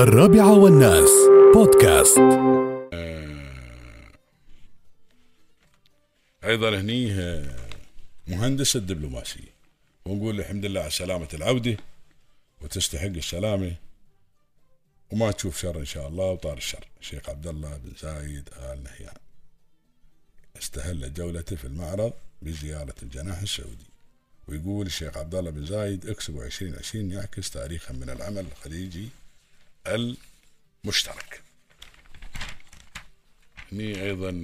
الرابعة والناس. بودكاست. أيضا هني مهندس الدبلوماسية. ونقول الحمد لله على سلامة العودة وتستحق السلامة. وما تشوف شر إن شاء الله وطار الشر. الشيخ عبد الله بن زايد آل نهيان. استهل جولته في المعرض بزيارة الجناح السعودي. ويقول الشيخ عبد الله بن زايد اكسبو 2020 يعكس تاريخا من العمل الخليجي المشترك. هني أيضا